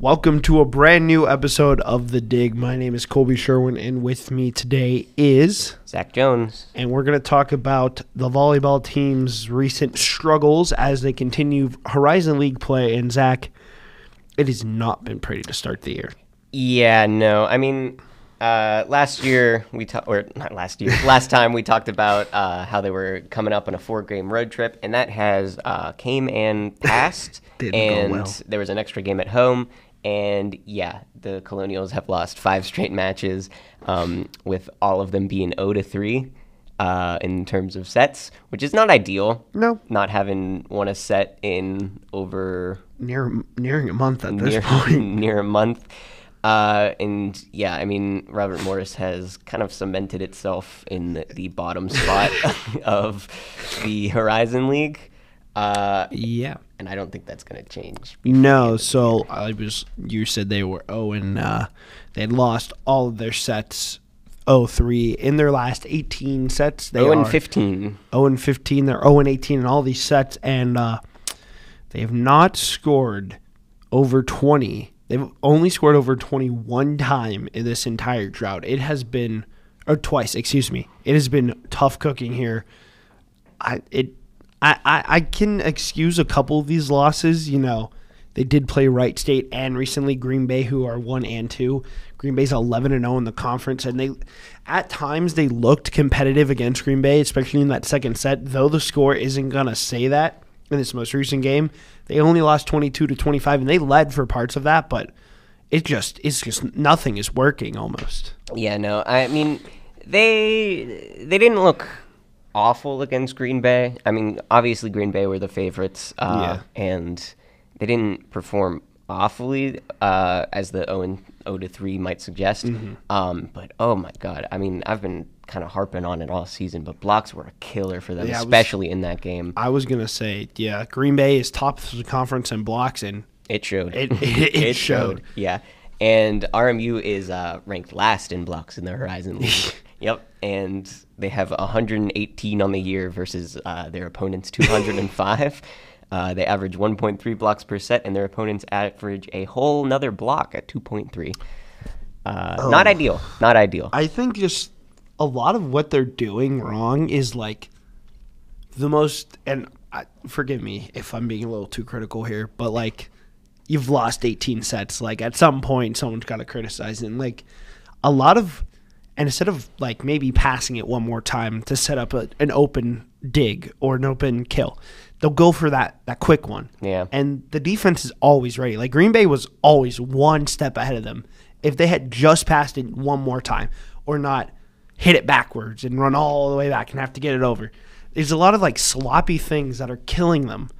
Welcome to a brand new episode of The Dig. My name is Colby Sherwin, and with me today is. Zach Jones. And we're going to talk about the volleyball team's recent struggles as they continue Horizon League play. And Zach, it has not been pretty to start the year. Yeah, no. I mean, uh, last year we talked, or not last year, last time we talked about uh, how they were coming up on a four-game road trip, and that has uh, came and passed. And well. there was an extra game at home, and yeah, the Colonials have lost five straight matches, um, with all of them being 0 to three. Uh, in terms of sets, which is not ideal. No. Not having won a set in over Near nearing a month at this point. near a month. Uh, and yeah, I mean, Robert Morris has kind of cemented itself in the bottom spot of the Horizon League. Uh, Yeah. and I don't think that's going to change. No, so I was. You said they were oh, and uh, they had lost all of their sets. 0-3 in their last 18 sets. They 0 and are 15. 0 and 15. They're 0 and 18 in all these sets, and uh, they have not scored over 20. They've only scored over 21 time in this entire drought. It has been, or twice, excuse me. It has been tough cooking here. I it, I, I I can excuse a couple of these losses. You know, they did play Wright State and recently Green Bay, who are one and two. Green Bay's 11 and 0 in the conference, and they, at times, they looked competitive against Green Bay, especially in that second set. Though the score isn't gonna say that in this most recent game, they only lost 22 to 25, and they led for parts of that, but it just it's just nothing is working almost. Yeah, no, I mean, they they didn't look awful against Green Bay. I mean, obviously Green Bay were the favorites, uh, and they didn't perform awfully uh, as the 0 and 0 to 3 might suggest. Mm-hmm. Um, but oh my god, I mean, I've been kind of harping on it all season, but blocks were a killer for them, Yeah, it was- especially in that game. I was gonna say, yeah, Green Bay is top of the conference in blocks, and It showed. It- it- it showed. Yeah. And RMU is uh, ranked last in blocks in the Horizon League. yep. And they have 118 on the year versus uh, their opponents 205. uh, they average 1.3 blocks per set, and their opponents average a whole nother block at 2.3. Uh, Not ideal. Not ideal. I think just a lot of what they're doing wrong is like the most. And I, forgive me if I'm being a little too critical here, but like you've lost 18 sets. Like at some point, someone's got to criticize it. And like a lot of, and instead of like maybe passing it one more time to set up a, an open dig or an open kill, they'll go for that that quick one. Yeah. And the defense is always ready. Like Green Bay was always one step ahead of them. If they had just passed it one more time or not hit it backwards and run all the way back and have to get it over. There's a lot of like sloppy things that are killing them.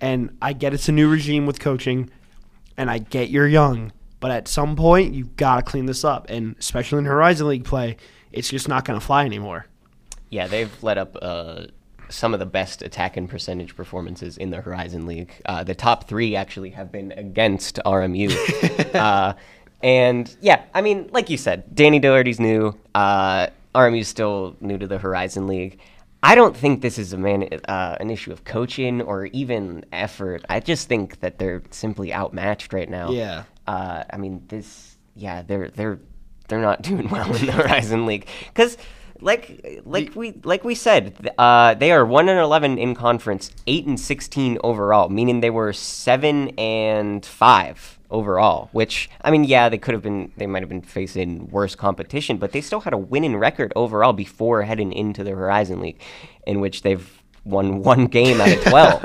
And I get it's a new regime with coaching and I get you're young, but at some point you've got to clean this up and especially in Horizon League play, it's just not going to fly anymore. Yeah, they've let up uh, some of the best attack and percentage performances in the Horizon League. Uh, the top three actually have been against RMU. uh, and yeah, I mean, like you said, Danny Doherty's new. Uh, RMU's still new to the Horizon League. I don't think this is a man uh, an issue of coaching or even effort. I just think that they're simply outmatched right now. Yeah. Uh, I mean, this. Yeah, they're they're they're not doing well in the Horizon League because like like we like we said, uh, they are one and eleven in conference, eight and sixteen overall, meaning they were seven and five overall. Which I mean, yeah, they could have been, they might have been facing worse competition, but they still had a winning record overall before heading into the Horizon League, in which they've won one game out of twelve.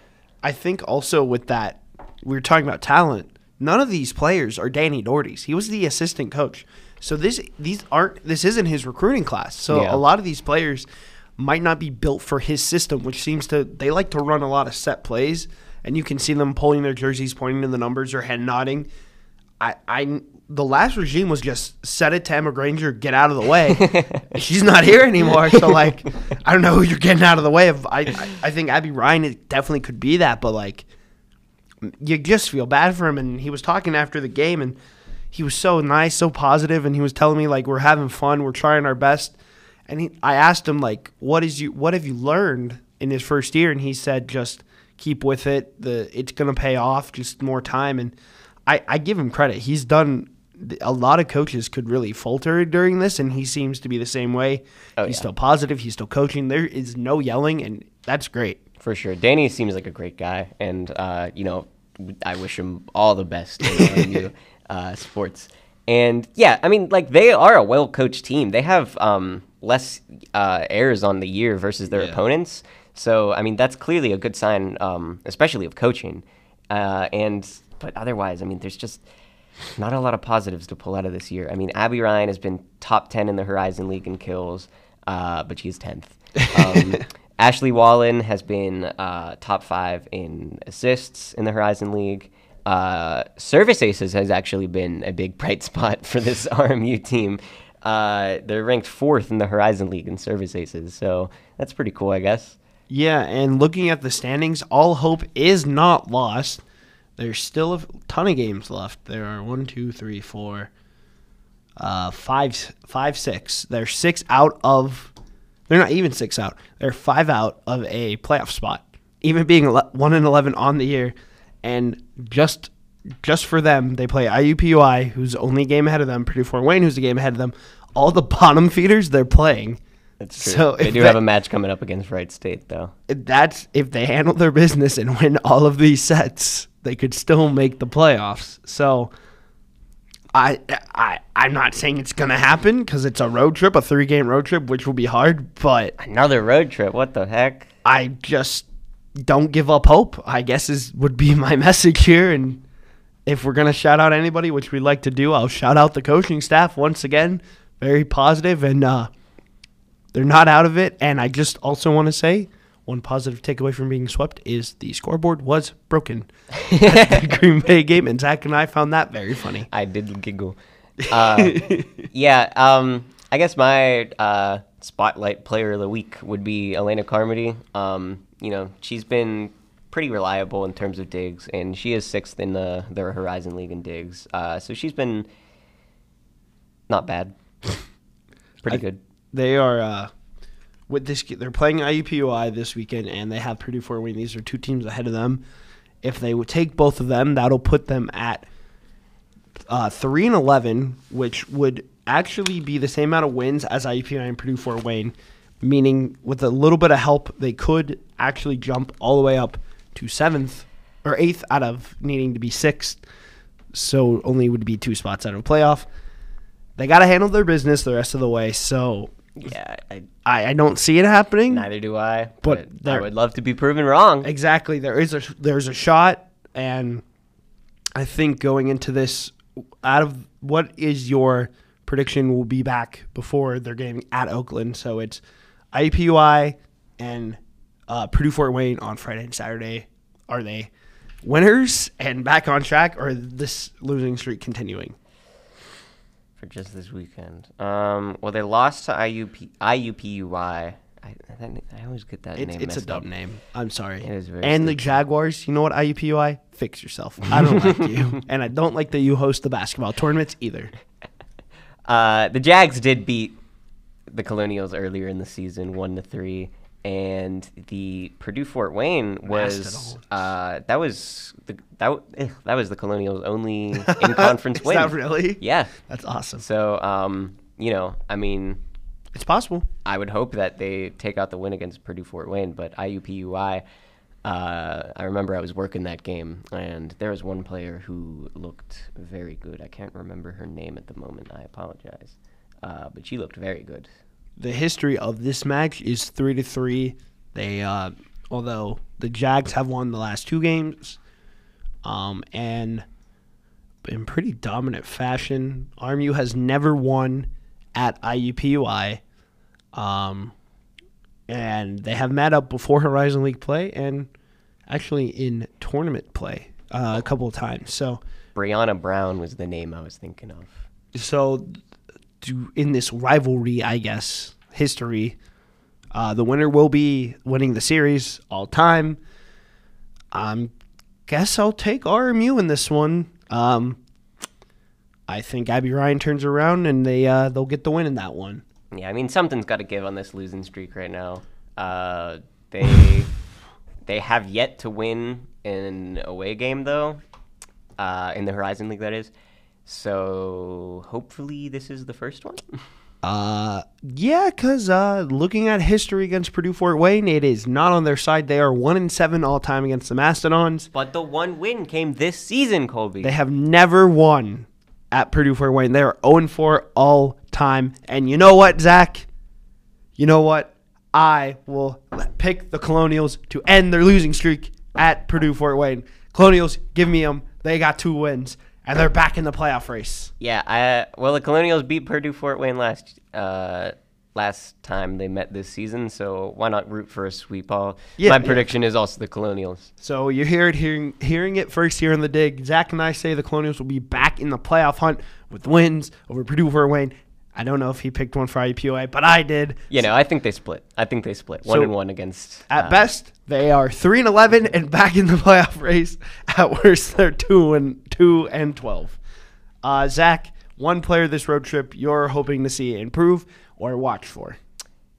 I think also with that, we were talking about talent. None of these players are Danny Doherty's. He was the assistant coach. So this these aren't this isn't his recruiting class. So Yeah. a lot of these players might not be built for his system, which seems to they like to run a lot of set plays, and you can see them pulling their jerseys, pointing to the numbers, or head nodding. I, I the last regime was just set it to Emma Granger, get out of the way. She's not here anymore, so like I don't know who you're getting out of the way of. I I, I think Abby Ryan it definitely could be that, but like you just feel bad for him. And he was talking after the game, and he was so nice, so positive, and he was telling me like we're having fun, we're trying our best. And he, I asked him like, what is you, what have you learned in his first year? And he said, just keep with it. The it's gonna pay off. Just more time. And I, I give him credit. He's done a lot of coaches could really falter during this, and he seems to be the same way. Oh, he's yeah. still positive. He's still coaching. There is no yelling, and that's great. For sure. Danny seems like a great guy, and uh, you know, I wish him all the best in uh, sports. And yeah, I mean, like they are a well coached team. They have um, less uh, errors on the year versus their Yeah. opponents. So I mean, that's clearly a good sign, um, especially of coaching. Uh, and but otherwise, I mean, there's just not a lot of positives to pull out of this year. I mean, Abby Ryan has been top 10 in the Horizon League in kills, uh, but she's 10th. Um, Ashley Wallen has been uh, top five in assists in the Horizon League. Uh, service aces has actually been a big bright spot for this RMU team. Uh, they're ranked fourth in the Horizon League in service aces, so that's pretty cool, I guess. Yeah, and looking at the standings, all hope is not lost. There's still a ton of games left. There are one, two, three, four, uh, five, five, six. They're six out of. They're not even six out. They're five out of a playoff spot, even being one and eleven on the year, and just just for them, they play IUPUI, who's only a game ahead of them. Purdue Fort Wayne, who's a game ahead of them. All the bottom feeders they're playing. That's true. So they do that- have a match coming up against Wright State, though. that's if they handle their business and win all of these sets, they could still make the playoffs. So I I I'm not saying it's going to happen cuz it's a road trip, a 3-game road trip which will be hard, but Another road trip. What the heck? I just don't give up hope. I guess is would be my message here and if we're going to shout out anybody, which we like to do, I'll shout out the coaching staff once again. Very positive and uh they're not out of it. And I just also want to say one positive takeaway from being swept is the scoreboard was broken at the Green Bay game, and Zach and I found that very funny. I did giggle. Uh, yeah, um, I guess my uh, spotlight player of the week would be Elena Carmody. Um, you know, she's been pretty reliable in terms of digs, and she is sixth in the their Horizon League in digs. Uh, so she's been not bad, pretty I- good. They are uh, with this. They're playing IUPUI this weekend, and they have Purdue Fort Wayne. These are two teams ahead of them. If they would take both of them, that'll put them at uh, three and eleven, which would actually be the same amount of wins as IUPUI and Purdue Fort Wayne. Meaning, with a little bit of help, they could actually jump all the way up to seventh or eighth out of needing to be sixth. So only would be two spots out of a playoff. They got to handle their business the rest of the way. So Yeah, I, I, I don't see it happening. neither do I. But But, I would love to be proven wrong. Exactly. There is a there's a shot, and I think going into this, out of what is your prediction will be back before their game at Oakland. So it's IPUI and uh, Purdue Fort Wayne on Friday and Saturday. Are they winners and back on track, or this losing streak continuing? For just this weekend. Um, well, they lost to IUP, IUPUI. I, that, I always get that It's, name it's a messed up. dumb name. I'm sorry. It is very and the. Jaguars, you know what IUPUI? Fix yourself. I don't like you, and I don't like that you host the basketball tournaments either. Uh, the Jags did beat the Colonials earlier in the season, one to three, and the Purdue Fort Wayne was uh, that was the that w- eh, that was the Colonials' only in conference win. that really? Yeah. That's awesome. So, um, you know, I mean, It's possible. I would hope that they take out the win against Purdue Fort Wayne, but IUPUI, uh, I remember I was working that game, and there was one player who looked very good. I can't remember her name at the moment. I apologize, uh, but she looked very good. The history of this match is three to three. They, uh, although the Jags have won the last two games, um, and in pretty dominant fashion. RMU has never won at IUPUI, um, and they have met up before Horizon League play and actually in tournament play uh, a couple of times. So. Brianna Brown was the name I was thinking of. so to, in this rivalry, I guess history, uh, the winner will be winning the series all time. Um, guess I'll take RMU in this one. Um, I think Abby Ryan turns around and they uh, they'll get the win in that one. Yeah, I mean something's got to give on this losing streak right now. Uh, they they have yet to win an away game though, uh, in the Horizon League. That is. So hopefully this is the first one. Uh, yeah, because uh, looking at history against Purdue Fort Wayne, it is not on their side. They are one in seven all time against the Mastodons. But the one win came this season, Colby. They have never won at Purdue Fort Wayne. They are 0 4 all time. And you know what, Zach? You know what? I will pick the Colonials to end their losing streak at Purdue Fort Wayne. Colonials, give me them. They got two wins, and they're back in the playoff race. Yeah, I, well, the Colonials beat Purdue Fort Wayne last uh, last time they met this season, so why not root for a sweep? All Yeah, my yeah. prediction is also the Colonials. So you hear it hearing hearing it first here in the dig. Zach and I say the Colonials will be back in the playoff hunt with wins over Purdue Fort Wayne. I don't know if he picked one for IUPUI, but I did. You know, I think they split. I think they split one So, and one against. At uh, best, they are three and eleven and back in the playoff race. At worst, they're two and two and twelve. Uh, Zach, one player this road trip you're hoping to see improve or watch for.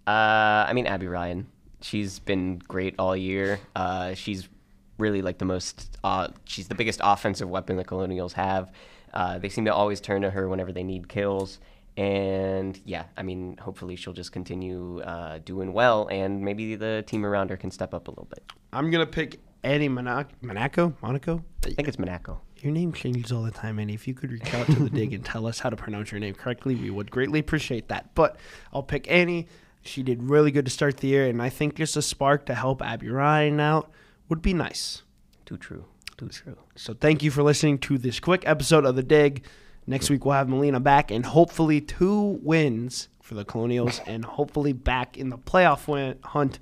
Uh, I mean Abby Ryan. She's been great all year. Uh, she's really like the most. Uh, she's the biggest offensive weapon the Colonials have. Uh, they seem to always turn to her whenever they need kills. And yeah, I mean, hopefully she'll just continue uh, doing well, and maybe the team around her can step up a little bit. I'm gonna pick Eddie Monaco. Monaco? Monaco? I think it's Monaco. Your name changes all the time, Andy. If you could reach out to the dig and tell us how to pronounce your name correctly, we would greatly appreciate that. But I'll pick Annie. She did really good to start the year, and I think just a spark to help Abby Ryan out would be nice. Too true. Too true. So thank you for listening to this quick episode of the dig. Next week we'll have Melina back and hopefully two wins for the Colonials and hopefully back in the playoff win- hunt.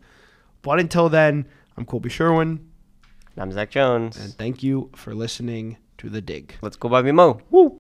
But until then, I'm Colby Sherwin, I'm Zach Jones. and thank you for listening to the dig. Let's go, Bobby Mo. Woo!